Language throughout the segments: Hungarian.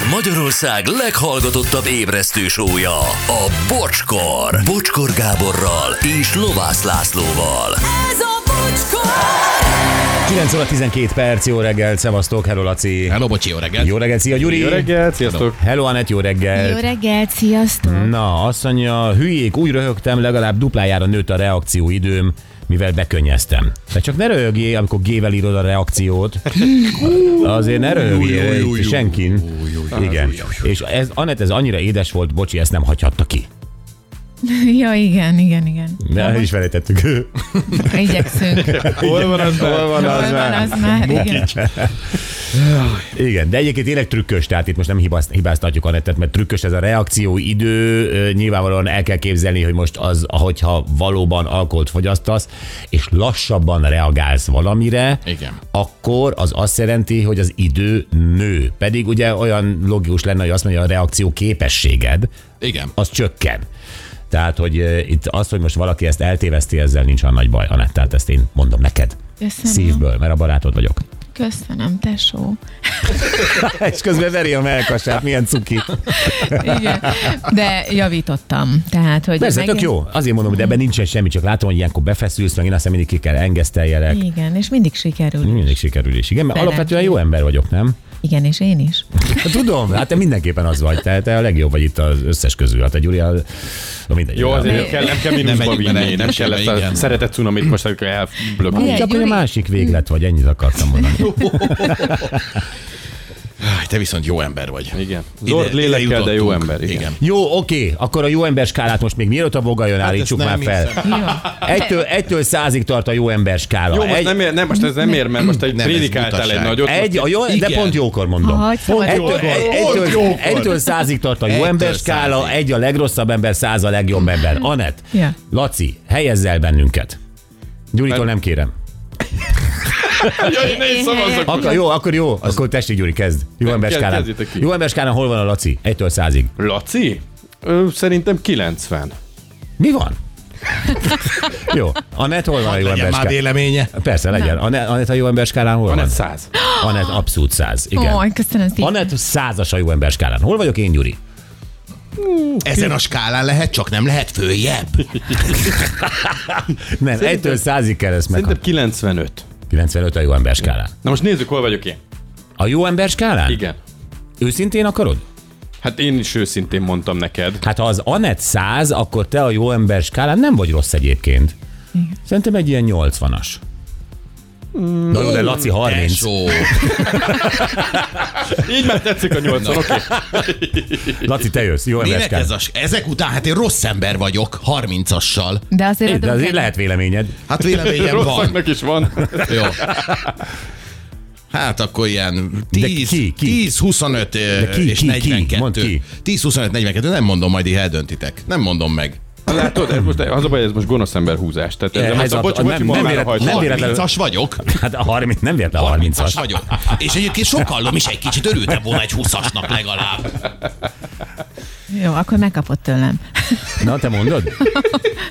Ez Magyarország leghallgatottabb ébresztő sója, a Bocskor. Bocskor Gáborral és Lovász Lászlóval. Ez a bocskor! 9 óra 12 perc, jó reggel, szevasztok, hello Laci. Hello, bocsi, jó reggelt. Jó reggel, szia Gyuri. Jó reggelt, sziasztok! Hello Anett, jó reggel. Jó reggelt, sziasztok! Na, azt mondja, hülyék, úgy röhögtem, legalább duplájára nőtt a reakcióidőm, mivel bekönnyeztem. De csak ne röhögjél, amikor gével írod a reakciót. Azért ne röhögjél, senkin. Igen. És ez, Anett, ez annyira édes volt, bocsi, ezt nem hagyhatta ki. Ja, igen, igen, igen. De el is felejtettük. Igyekszünk. Hol van az? Hol van Hol az van már? az már? Igen. Igen, de egyébként tényleg trükkös, tehát itt most nem hibáz, hibáztatjuk Anettet, mert trükkös ez a reakció idő, nyilvánvalóan el kell képzelni, hogy most az, ahogyha valóban alkoholt fogyasztasz, és lassabban reagálsz valamire, Igen. akkor az azt jelenti, hogy az idő nő. Pedig ugye olyan logikus lenne, hogy azt mondja, hogy a reakció képességed, Igen. az csökken. Tehát, hogy itt az, hogy most valaki ezt eltéveszti, ezzel nincs olyan nagy baj, Anett, tehát ezt én mondom neked. Köszönöm. Szívből, mert a barátod vagyok. Köszönöm, tesó. És közben veri a melkasát, milyen cuki. Igen. De javítottam. Tehát, hogy Persze, tök jó. Azért mondom, hogy ebben nincsen semmi, csak látom, hogy ilyenkor befeszülsz, meg én aztán mindig ki kell engeszteljelek. Igen, és mindig sikerül. Mindig sikerül is. Igen, mert Szerencsé. alapvetően jó ember vagyok, nem? Igen, és én is. Hát tudom, hát te mindenképpen az vagy, te, te a legjobb vagy itt az összes közül. Hát a Gyuri, a, a mindegy. Jó, azért Ne- nem kell, nem kell mínuszba vinni, egy nem kell ezt a szeretet cunamit most. Ugye, Csak hogy a másik véglet vagy, ennyit akartam mondani. Áj, te viszont jó ember vagy. Igen. Zord lélekkel, de jó ember. Igen. Igen. Jó, oké, akkor a jó ember skálát most még mielőtt a voga jön, állítsuk ezt már fel. Egytől, egytől százig tart a jó ember skála. Jó, most egy, nem, ér, nem, most ez nem ér, mert most egy Nem, prédikáltál egy nagyot. Egy, a jó, de Igen. pont jókor mondom. Ha, szabad Egytől, jókor. egy, egytől, egytől százig tart a jó ember skála, egy a legrosszabb ember, száz a legjobb ember. Anett, Ja. Laci, helyezz el bennünket. Gyuritól nem kérem. Jaj, ne is szavazzak. Akkor jó, akkor jó. Akkor tessék, Gyuri, kezd. Jó Nem, ember kezd- skálán. kezdjétek ki. Jó ember skálán hol van a Laci? Egytől százig. Laci? Ö, szerintem 90. Mi van? jó. Anett hol van a jó Legyen ember már skálán? véleménye. Persze, legyen. Anett, Anett a jó ember skálán hol Van van? egy 100. Anett abszolút száz. Igen. Ó, köszönöm szépen. Anett százas a jó ember skálán. Hol vagyok én, Gyuri? Ezen a skálán lehet, csak nem lehet följebb. Nem, egytől százig kell ezt meg. Szerintem 95. 95 a jó ember skálán. Na most nézzük, hol vagyok én. A jó ember skálán? Igen. Őszintén akarod? Hát én is őszintén mondtam neked. Hát ha az Anett 100, akkor te a jó ember skálán nem vagy rossz egyébként. Szerintem egy ilyen 80-as. Na jó, de Laci 30. Tesó. Így már tetszik a 80, oké. Laci, te jössz, jó ember Minek ez a, ezek után, hát én rossz ember vagyok, 30-assal. De azért, De azért lehet véleményed. Hát véleményem van. Rosszaknak is van. Jó. Hát akkor ilyen 10, ki, ki? 10 25 ö, ki, és ki, ki? 42. Mondd ki. 10, 25, 42, nem mondom, majd így eldöntitek. Nem mondom meg. Látod, ez most, az a baj, ez most gonosz ember húzás. Tehát ez, Ez ez a a- bocsi, nem- nem nem, vélet- nem véletlenül- 30-as vagyok. Hát a 30, nem véletlen a 30-as 30-as. vagyok. És egyébként sokallom is egy kicsit, örültem volna egy 20-asnak legalább. Jó, akkor megkapott tőlem. Na, te mondod?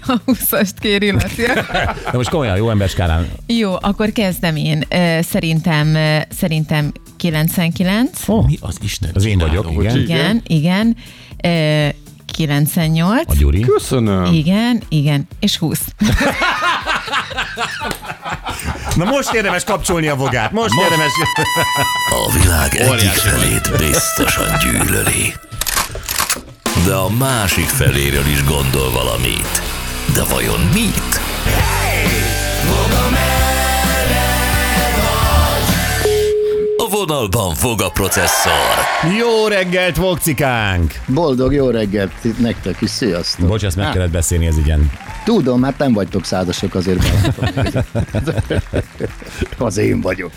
A 20-ast kéri. De most komolyan, jó ember skálán. Jó, akkor kezdem én. Ö, Szerintem, ö, szerintem 99. Oh, Mi az Isten az én vagyok, csináló? igen. Igen, igen. Ö, 98. A Gyuri. Köszönöm. Igen, igen. És 20. Na most érdemes kapcsolni a vogát. Most, most. érdemes. A világ egyik felét biztosan gyűlöli. De a másik feléről is gondol valamit. De vajon mit? Vonalban fog a processzor. Jó reggelt, vokcikánk! Boldog jó reggelt nektek is, sziasztok! Bocs, ezt meg kellett beszélni, ez igen. Tudom, hát nem vagytok százasok, azért. Az én vagyok.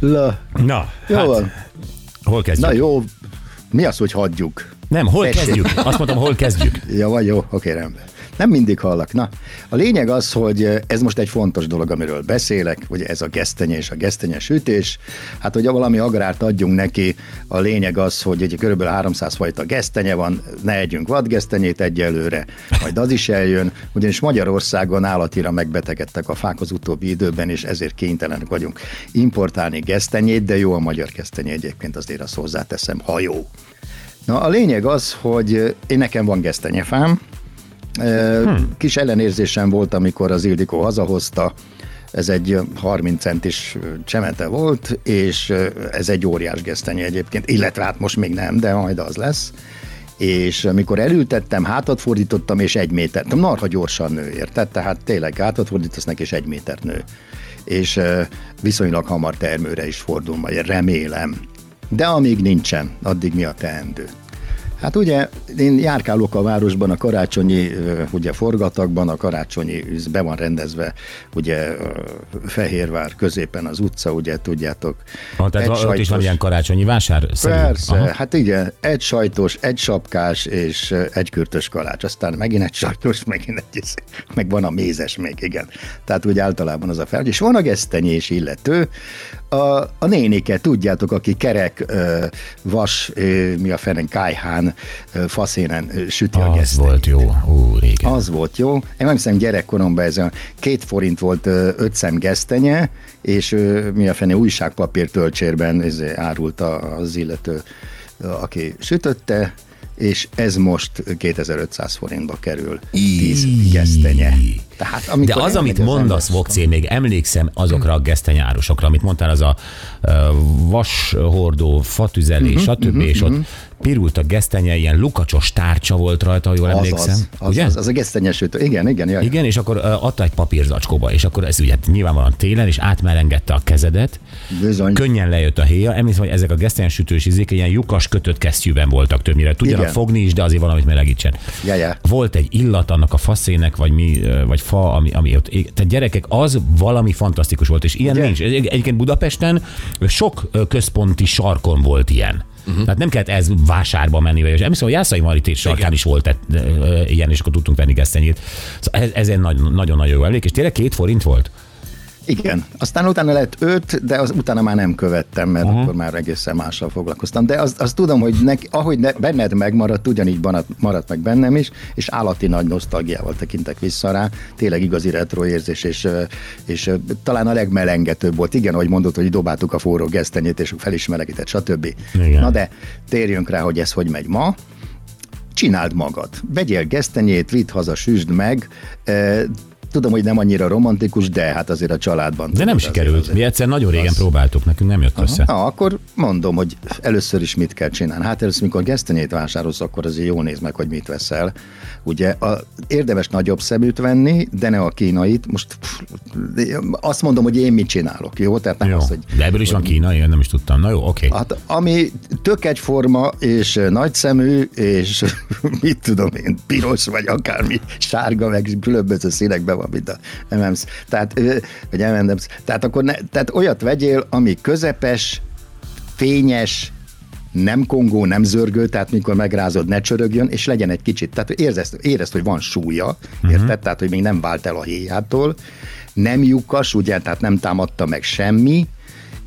La, Na, jó hát, van. hol kezdjük? Na jó, mi az, hogy hagyjuk? Nem, hol Tessék. kezdjük? Azt mondtam, hol kezdjük? Ja, vagy jó, oké, rendben. Nem mindig hallak. Na, a lényeg az, hogy ez most egy fontos dolog, amiről beszélek, hogy ez a gesztenye és a gesztenye sütés. Hát, hogy valami agrárt adjunk neki, a lényeg az, hogy egy kb. 300 fajta gesztenye van, ne együnk vadgesztenyét egyelőre, majd az is eljön, ugyanis Magyarországon állatira megbetegedtek a fák az utóbbi időben, és ezért kénytelenek vagyunk importálni gesztenyét, de jó a magyar gesztenye egyébként, azért azt hozzáteszem, ha jó. Na a lényeg az, hogy én nekem van gesztenyefám, hmm. kis ellenérzésem volt, amikor az Ildikó hazahozta, ez egy 30 centis csemete volt, és ez egy óriás gesztenye egyébként, illetve hát most még nem, de majd az lesz. És amikor elültettem, hátat fordítottam, és egy méter, narha gyorsan nő, érted? Tehát tényleg hátat fordítasz neki, és egy méter nő. És viszonylag hamar termőre is fordul, majd remélem. De amíg nincsen, addig mi a teendő? Hát ugye én járkálok a városban a karácsonyi ugye forgatakban, a karácsonyi be van rendezve ugye Fehérvár középen az utca, ugye tudjátok. Ha, tehát egy sajtos, is van ilyen karácsonyi vásár? Persze, Aha. hát igen, egy sajtos, egy sapkás és egy kürtös kalács, aztán megint egy sajtos, megint egy, meg van a mézes még, igen. Tehát úgy általában az a fel, és van a gesztenyés illető, a, a nénike, tudjátok, aki kerek, vas, mi a fenen, kájhán, faszénen süti az a gesztenyét. Az volt jó, Ú, régen. Az volt jó. Én nem hiszem gyerekkoromban ez a két forint volt öt szem gesztenye, és mi a fene újságpapír töltsérben ez árult az illető, aki sütötte, és ez most 2500 forintba kerül 10 gesztenye. Tehát, amikor De az, amit mondasz, Vokcé, még emlékszem azokra a gesztenyárosokra, amit mondtál, az a vashordó, fatüzelés, uh-huh, stb. Uh-huh, és ott uh-huh pirult a gesztenye, ilyen lukacsos tárcsa volt rajta, ha jól az emlékszem. Az, az, ugye? az, az a gesztenyesütő. Igen, igen. Jaj. Igen, és akkor adta egy papírzacskóba, és akkor ez ugye nyilvánvalóan télen, és átmelengette a kezedet. Bizony. Könnyen lejött a héja. Emlékszem, hogy ezek a gesztenyesütős izék ilyen lyukas kötött kesztyűben voltak többnyire. Tudjanak igen. fogni is, de azért valamit melegítsen. Ja, ja. Volt egy illat annak a faszének, vagy mi, vagy fa, ami, ami ott. Tehát gyerekek, az valami fantasztikus volt, és ilyen ugye? nincs. Egyébként Budapesten sok központi sarkon volt ilyen. Uh-huh. Tehát nem kellett ez vásárba menni, vagy emlékszem, hogy Jászai Maritét sarkán is volt e, e, ilyen, és akkor tudtunk venni gesztenyét. Szóval ez, ez egy nagyon-nagyon jó emlék, és tényleg két forint volt? Igen, aztán utána lett öt, de az, utána már nem követtem, mert uh-huh. akkor már egészen mással foglalkoztam. De azt, azt tudom, hogy neki, ahogy ne, benned megmaradt, ugyanígy maradt, maradt meg bennem is, és állati nagy nosztalgiával tekintek vissza rá. Tényleg igazi retro érzés, és, és talán a legmelengetőbb volt. Igen, ahogy mondott, hogy dobáltuk a forró gesztenyét, és felismelegített, stb. Igen. Na de térjünk rá, hogy ez hogy megy ma csináld magad. Vegyél gesztenyét, vidd haza, süsd meg, Tudom, hogy nem annyira romantikus, de hát azért a családban. De nem sikerült. Azért. Mi egyszer nagyon régen az... próbáltuk, nekünk nem jött Aha. össze. Na, akkor mondom, hogy először is mit kell csinálni. Hát először, mikor gesztenyét vásárolsz, akkor azért jó néz meg, hogy mit veszel. Ugye a, érdemes nagyobb szeműt venni, de ne a kínait. Most pff, azt mondom, hogy én mit csinálok, jó? Tehát nem jó. az, hogy, de ebből is van kínai, én nem is tudtam. Na jó, oké. Okay. Hát ami tök egyforma, és nagy szemű, és mit tudom én, piros vagy akármi, sárga, meg különböző színekben van, mint a MMS. Tehát, vagy M&M's. Tehát akkor ne, tehát olyat vegyél, ami közepes, fényes, nem kongó, nem zörgő, tehát mikor megrázod, ne csörögjön, és legyen egy kicsit, tehát érezd, érezd hogy van súlya, uh-huh. érted? Tehát, hogy még nem vált el a héjától, nem lyukas, ugye, tehát nem támadta meg semmi,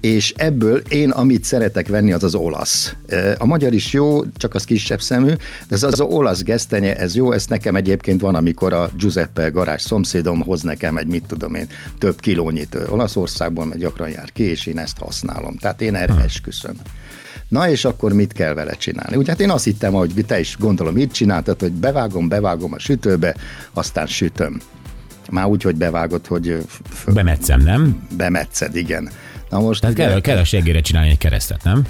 és ebből én, amit szeretek venni, az az olasz. A magyar is jó, csak az kisebb szemű, de ez az olasz gesztenye, ez jó, ez nekem egyébként van, amikor a Giuseppe garázs szomszédom hoz nekem egy, mit tudom én, több kilónyit Olaszországból, mert gyakran jár ki, és én ezt használom. Tehát én erre esküszöm. Na és akkor mit kell vele csinálni? Ugye hát én azt hittem, hogy te is gondolom, mit csináltad, hogy bevágom, bevágom a sütőbe, aztán sütöm. Már úgy, hogy bevágod, hogy... Föl... Bemetszem, nem? Bemetszed, igen. Na most... Tehát kell, kell a seggére csinálni egy keresztet, nem?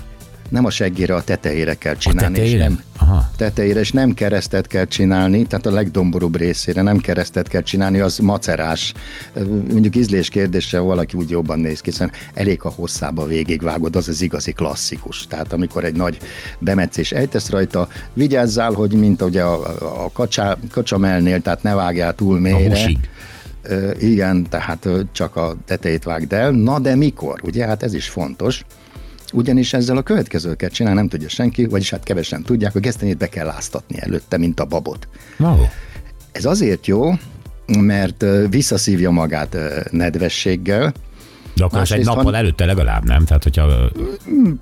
nem a seggére, a tetejére kell csinálni. A tetejére? És nem, Aha. tetejére, és nem keresztet kell csinálni, tehát a legdomborúbb részére nem keresztet kell csinálni, az macerás. Mondjuk ízlés kérdése valaki úgy jobban néz ki, hiszen elég a hosszába végigvágod, az az igazi klasszikus. Tehát amikor egy nagy bemetszés ejtesz rajta, vigyázzál, hogy mint ugye a, a kacsá, kacsamelnél, tehát ne vágjál túl mélyre. A igen, tehát csak a tetejét vágd el. Na de mikor? Ugye, hát ez is fontos. Ugyanis ezzel a következő kell csinálni, nem tudja senki, vagyis hát kevesen tudják, hogy gesztenyét be kell áztatni előtte, mint a babot. Wow. Ez azért jó, mert visszaszívja magát nedvességgel, De akkor egy napon van- előtte legalább, nem? Tehát, hogyha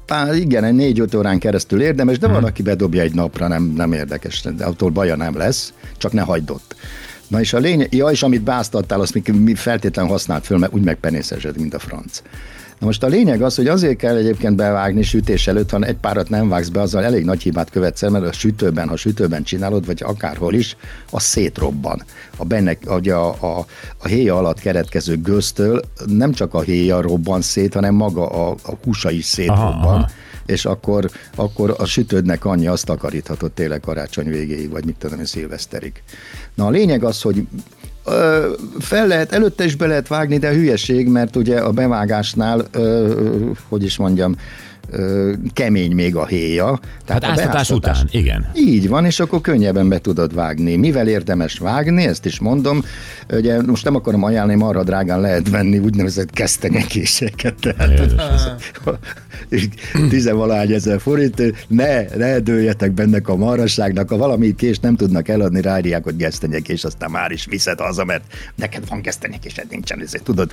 Pár, igen, egy négy-öt órán keresztül érdemes, Mhm. de van, aki bedobja egy napra, nem, nem érdekes, de attól baja nem lesz, csak ne hagyd ott. Na és a lényeg, ja, és amit beáztattál, azt mi, feltétlenül használt föl, mert úgy megpenészesed, mint a franc. Na most a lényeg az, hogy azért kell egyébként bevágni sütés előtt, ha egy párat nem vágsz be, azzal elég nagy hibát követsz el, mert a sütőben, ha sütőben csinálod, vagy akárhol is, az szétrobban. A benne, a, a, a héja alatt keretkező gőztől nem csak a héja robban szét, hanem maga a, a húsa is szétrobban. Aha, aha. És akkor, akkor a sütődnek annyi azt takaríthatod tényleg karácsony végéig, vagy mit tudom, én, szilveszterig. Na a lényeg az, hogy fel lehet, előtte is be lehet vágni, de hülyeség, mert ugye a bevágásnál, hogy is mondjam, kemény még a héja. hát a áztatás után, igen. így van, és akkor könnyebben be tudod vágni. Mivel érdemes vágni, ezt is mondom. Ugye most nem akarom ajánlani, marha drágán lehet venni úgynevezett kesztenyekéseket. Tehát Jézus. tizenvalány ezer forint, ne, ne dőljetek bennek a marhasságnak, ha valami kést nem tudnak eladni, ráírják, hogy gesztenyekés, aztán már is viszed haza, mert neked van gesztenyekésed, nincsen, ezért tudod,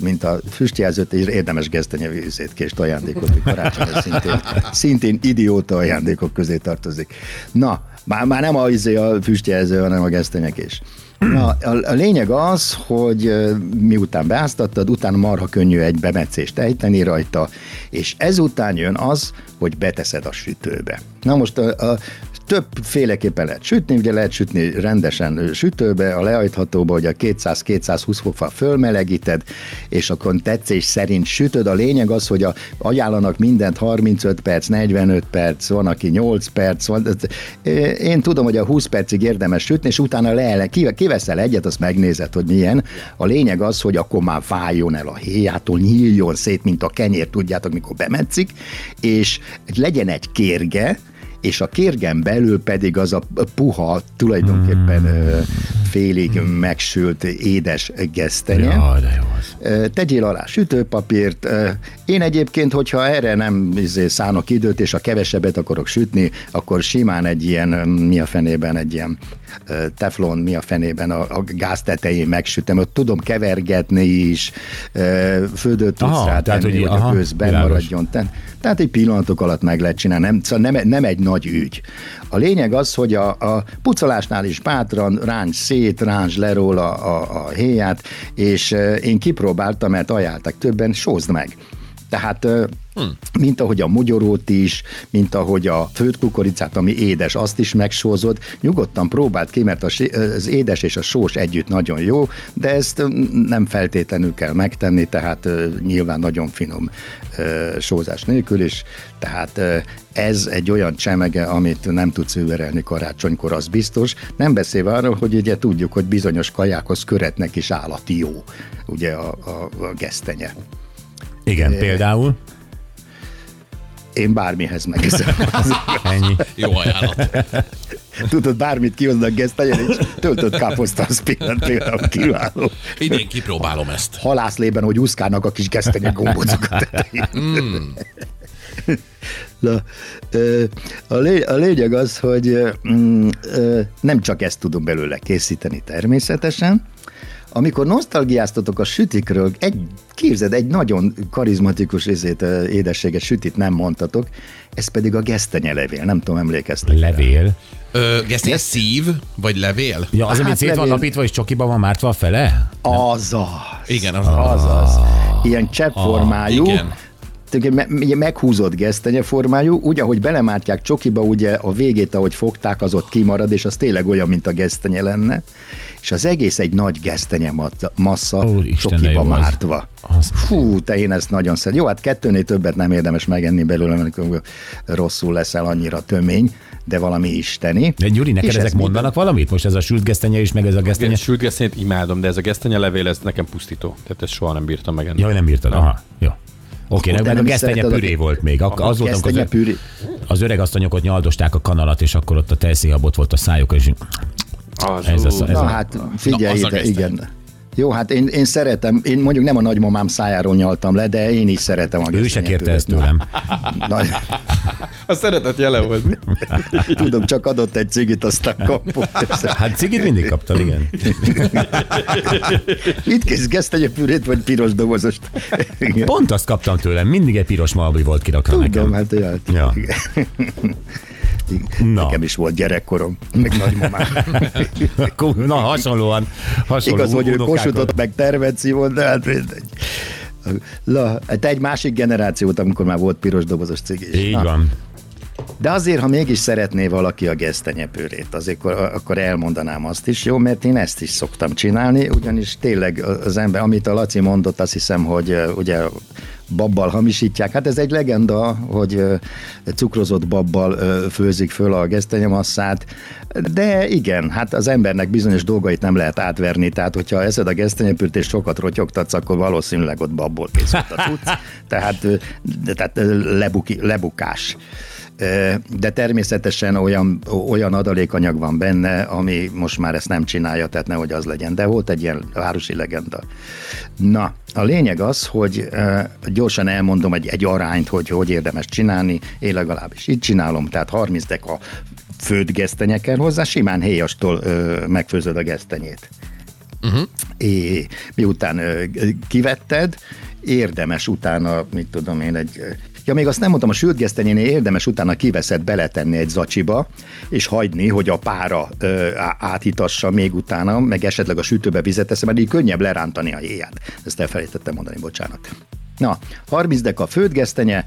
mint a füstjelzőt, és érdemes gesztenyevőzét kést ajándékozni karácsonyra szintén, szintén idióta ajándékok közé tartozik. Na, már, már nem a, izé a füstjelző, hanem a gesztenyekés. Na, a, a lényeg az, hogy miután beáztattad, utána marha könnyű egy bemetszést ejteni rajta, és ezután jön az, hogy beteszed a sütőbe. Na most a, a többféleképpen lehet sütni, ugye lehet sütni rendesen sütőbe, a leajthatóba, hogy a 200-220 fokra fölmelegíted, és akkor tetszés szerint sütöd. A lényeg az, hogy a, ajánlanak mindent 35 perc, 45 perc, van, aki 8 perc, van. Én tudom, hogy a 20 percig érdemes sütni, és utána le, kive- kiveszel egyet, azt megnézed, hogy milyen. A lényeg az, hogy akkor már váljon el a héjától, nyíljon szét, mint a kenyér, tudjátok, mikor bemetszik, és legyen egy kérge, és a kérgen belül pedig az a puha, tulajdonképpen ö, félig megsült édes gesztenye. Ö, Tegyél alá sütőpapírt. Én egyébként, hogyha erre nem izé, szánok időt, és a kevesebbet akarok sütni, akkor simán egy ilyen, ö, mi a fenében, egy ilyen teflon, mi a fenében a, a gáz tetején megsütöm, ott tudom kevergetni is, fődőt tudsz Aha, rá tehát, tenni, hogy- hogy aha, a gőz benn világos. maradjon. Te- Tehát egy pillanatok alatt meg lehet csinálni, nem, szóval nem, nem egy nagy ügy. A lényeg az, hogy a, a pucolásnál is bátran ráncs szét, ráncs le róla a, a héját, és én kipróbáltam, mert ajánlták többen, sózd meg. Tehát Hmm. Mint ahogy a mogyorót is, mint ahogy a főtt kukoricát, ami édes, azt is megsózod. Nyugodtan próbáld ki, mert az édes és a sós együtt nagyon jó, de ezt nem feltétlenül kell megtenni, tehát nyilván nagyon finom sózás nélkül is. Tehát ez egy olyan csemege, amit nem tudsz őverelni karácsonykor, az biztos. Nem beszélve arról, hogy ugye tudjuk, hogy bizonyos kajákhoz köretnek is állati jó, ugye a, a, a gesztenye. Igen, például. Én bármihez megeszem. Ennyi. Jó ajánlat. Tudod, bármit kihoznak gesztenyen, és töltött káposzta, az például, kiváló. Idén kipróbálom ezt. Halászlében, hogy úszkálnak a kis gesztenye gombócok a tetején. Na, a, lé, a lényeg az, hogy mm, nem csak ezt tudom belőle készíteni természetesen, amikor nosztalgiáztatok a sütikről, egy, képzeld, egy nagyon karizmatikus ezért, ö, édességes sütit nem mondtatok, ez pedig a gesztenyelevél, nem tudom, emlékeztek. Levél. Ö, Gesztenye szív, vagy levél? Ja, az, amit Hát szét van levél. lapítva, és csokiba van mártva a fele? Azaz. Igen, az Azaz. Ilyen cseppformájú. igen. Me- ugye meghúzott gesztenye formájú, úgy, ahogy belemártják csokiba, ugye a végét, ahogy fogták, az ott kimarad, és az tényleg olyan, mint a gesztenye lenne. És az egész egy nagy gesztenye ma- massza de csokiba mártva. Az. Fú, te én ezt nagyon szeretem. Jó, hát kettőnél többet nem érdemes megenni belőle, mert rosszul leszel annyira tömény, de valami isteni. De Gyuri, neked És ezek ez minden- mondanak valamit? Most ez a sült gesztenye is, meg ez a gesztenye? Igen, sült gesztenyét imádom, de ez a gesztenye levél, ez nekem pusztító. Tehát ezt soha nem bírtam megenni. Jaj, nem írtad. Aha, jó. Oké, okay, te meg a nem is gesztenye szereted a- püré volt még. Ak- az volt, amikor az, az öreg asszonyok ott nyaldosták a kanalat, és akkor ott a tejszínhabot volt a szájuk, és Az, Ez az- ez Na a- hát figyelj Na, az a ide, igen. Jó, hát én, én szeretem, én mondjuk nem a nagymamám szájáról nyaltam le, de én is szeretem a Ő se kérte ezt tőlem. Na, A szeretet jele volt. tudom, csak adott egy cigit, aztán kapott. Hát cigit mindig kaptam, igen. Mit kész gesztenyepürét, vagy piros dobozost? Pont azt kaptam tőlem, mindig egy piros malbi volt kirakva Tudom, nekem. hát ja. Ja. Na. Nekem is volt gyerekkorom, meg nagymamám. Na, hasonlóan, hasonló Igaz, hogy ő kosutott, meg tervenci volt, de hát mindegy. La, hát egy másik generációt, amikor már volt piros dobozos cigi is. Így Na, van. De azért, ha mégis szeretné valaki a gesztenyepőrét, azért akkor, elmondanám azt is, jó, mert én ezt is szoktam csinálni, ugyanis tényleg az ember, amit a Laci mondott, azt hiszem, hogy ugye babbal hamisítják. Hát ez egy legenda, hogy cukrozott babbal főzik föl a gesztenyemasszát, de igen, hát az embernek bizonyos dolgait nem lehet átverni, tehát hogyha eszed a gesztenyepürt és sokat rotyogtatsz, akkor valószínűleg ott babból készült a cucc, tehát, tehát lebuki, lebukás. De természetesen olyan, olyan adalékanyag van benne, ami most már ezt nem csinálja, tehát nehogy az legyen. De volt egy ilyen városi legenda. Na, a lényeg az, hogy gyorsan elmondom egy, egy arányt, hogy hogy érdemes csinálni. Én legalábbis így csinálom, tehát 30 deka főtt gesztenye kell hozzá, simán héjastól ö, megfőzöd a gesztenyét. Uh-huh. É, miután ö, kivetted, érdemes utána, mit tudom én, egy Ja, még azt nem mondtam, a sült gesztenyénél érdemes utána kiveszed beletenni egy zacsiba, és hagyni, hogy a pára ö, á- átitassa még utána, meg esetleg a sütőbe vizet teszem, mert így könnyebb lerántani a héját. Ezt elfelejtettem mondani, bocsánat. Na, 30 deka főtt gesztenye,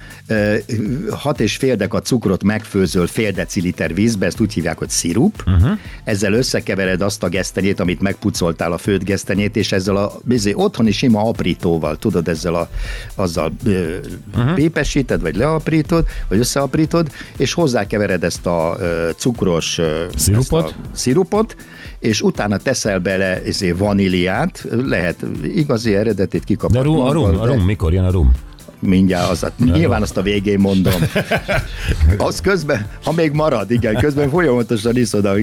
6 és fél deka cukrot megfőzöl fél deciliter vízbe, ezt úgy hívják, hogy szirup. Uh-huh. Ezzel összekevered azt a gesztenyét, amit megpucoltál a főtt gesztenyét, és ezzel a bizony, otthoni sima aprítóval, tudod, ezzel a, azzal ö, uh-huh. pépesíted, vagy leaprítod, vagy összeaprítod, és hozzákevered ezt a ö, cukros ö, Szirupot? ezt a szirupot, és utána teszel bele ezé vaníliát, lehet igazi eredetét De kikapni. a rum, a rum, a rum, mikor jön a rum? Mindjárt az, nyilván azt a végén mondom. Az közben, ha még marad, igen, közben folyamatosan iszod a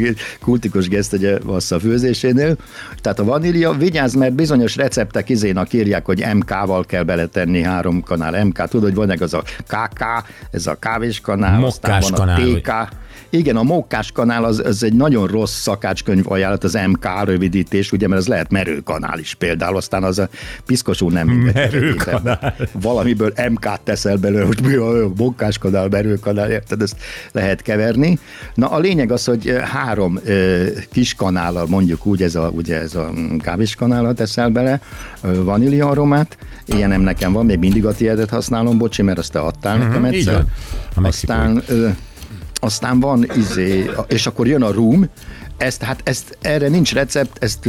kultikus gesztegye vassza főzésénél. Tehát a vanília, vigyázz, mert bizonyos receptek izénak írják, hogy MK-val kell beletenni három kanál MK. Tudod, hogy van az a KK, ez a kávéskanál, aztán Mokkás van a kanál, TK. Igen, a mókás kanál az, az egy nagyon rossz szakácskönyv ajánlat, az MK rövidítés, ugye, mert az lehet merőkanál is például, aztán az a piszkosul nem mindegy. Merőkanál. Valamiből MK-t teszel belőle, hogy mi a mókás kanál, merőkanál, érted, ezt lehet keverni. Na a lényeg az, hogy ö, három ö, kis kanállal, mondjuk úgy, ez a, ugye ez a mm, kávéskanállal teszel bele, ö, vanília aromát, ilyenem nekem van, még mindig a tiédet használom, bocsi, mert azt te adtál nekem Mhm, így egyszer. Aztán ö, aztán van izé, és akkor jön a rum, ezt, hát ezt, erre nincs recept, ezt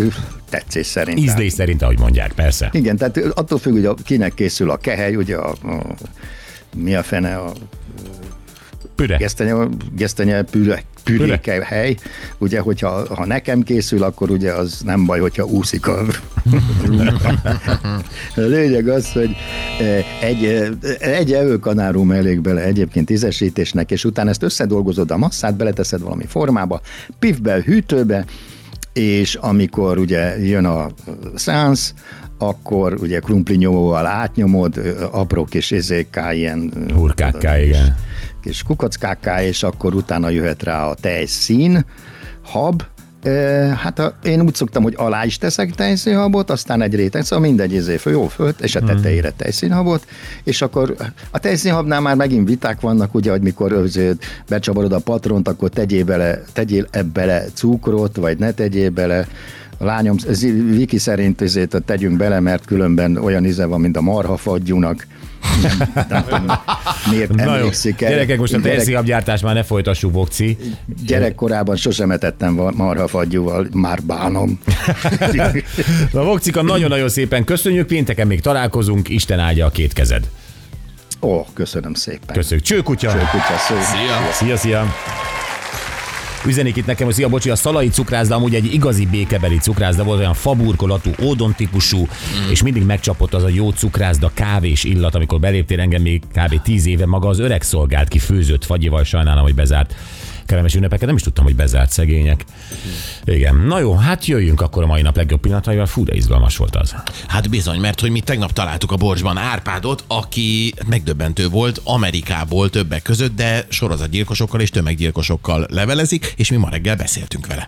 tetszés szerint. Ízlés szerint, ahogy mondják, persze. Igen, tehát attól függ, hogy a, kinek készül a kehely, ugye a, a mi a fene, a Püre. gesztenye, gesztenye püre, püréke hely, ugye, hogyha ha nekem készül, akkor ugye az nem baj, hogyha úszik a lényeg az, hogy eh, egy, eh, egy evőkanárum elég bele egyébként ízesítésnek, és utána ezt összedolgozod a masszát, beleteszed valami formába, pifbe, hűtőbe, és amikor ugye jön a szánsz, akkor ugye krumplinyomóval átnyomod, ö, apró kis ezékká, ilyen Hurkákká, igen. Kis kukackákká, és akkor utána jöhet rá a tejszín, hab, Hát a, én úgy szoktam, hogy alá is teszek tejszínhabot, aztán egy réteg, szóval mindegy föl, jó fölt, és a tetejére tejszínhabot, és akkor a tejszínhabnál már megint viták vannak, ugye, hogy mikor becsavarod a patront, akkor tegyél bele, tegyél bele cukrot, vagy ne tegyél bele. A lányom, Viki szerint ezért tegyünk bele, mert különben olyan íze van, mint a marhafagyúnak. Nem, tudom, miért Na jó, emlékszik erre. gyerekek, most a tejszínhabgyártás már ne folytassuk, Vokci. Gyerekkorában sosem etettem va- marhafagyúval, már bánom. Na, Vokcika, nagyon-nagyon szépen köszönjük, pénteken még találkozunk, Isten áldja a két kezed. Ó, köszönöm szépen. Köszönjük. Csőkutya. Kutya szó. Szia! Szia, szia! Üzenik itt nekem, hogy szia, bocsi, a szalai cukrászda amúgy egy igazi békebeli cukrászda volt, olyan faburkolatú, ódon típusú, mm. és mindig megcsapott az a jó cukrászda kávés illat, amikor beléptél engem még kb. 10 éve maga az öreg szolgált ki főzött fagyival, sajnálom, hogy bezárt. Kellemes ünnepeket, nem is tudtam, hogy bezárt szegények. Igen. Na jó, hát jöjjünk akkor a mai nap legjobb pillanataival. Fú, de izgalmas volt az. Hát bizony, mert hogy mi tegnap találtuk a Borsban Árpádot, aki megdöbbentő volt Amerikából többek között, de sorozatgyilkosokkal és tömeggyilkosokkal levelezik, és mi ma reggel beszéltünk vele.